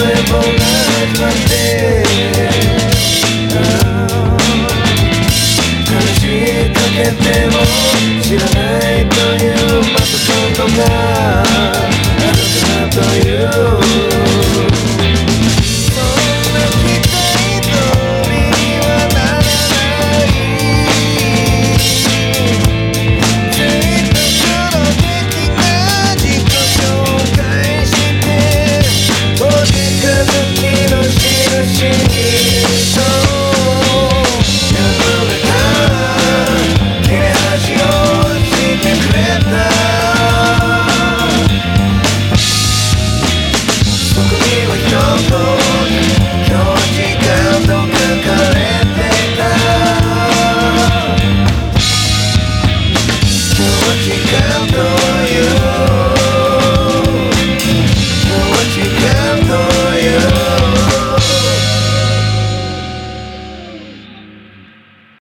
「悲しいかけても知らないという」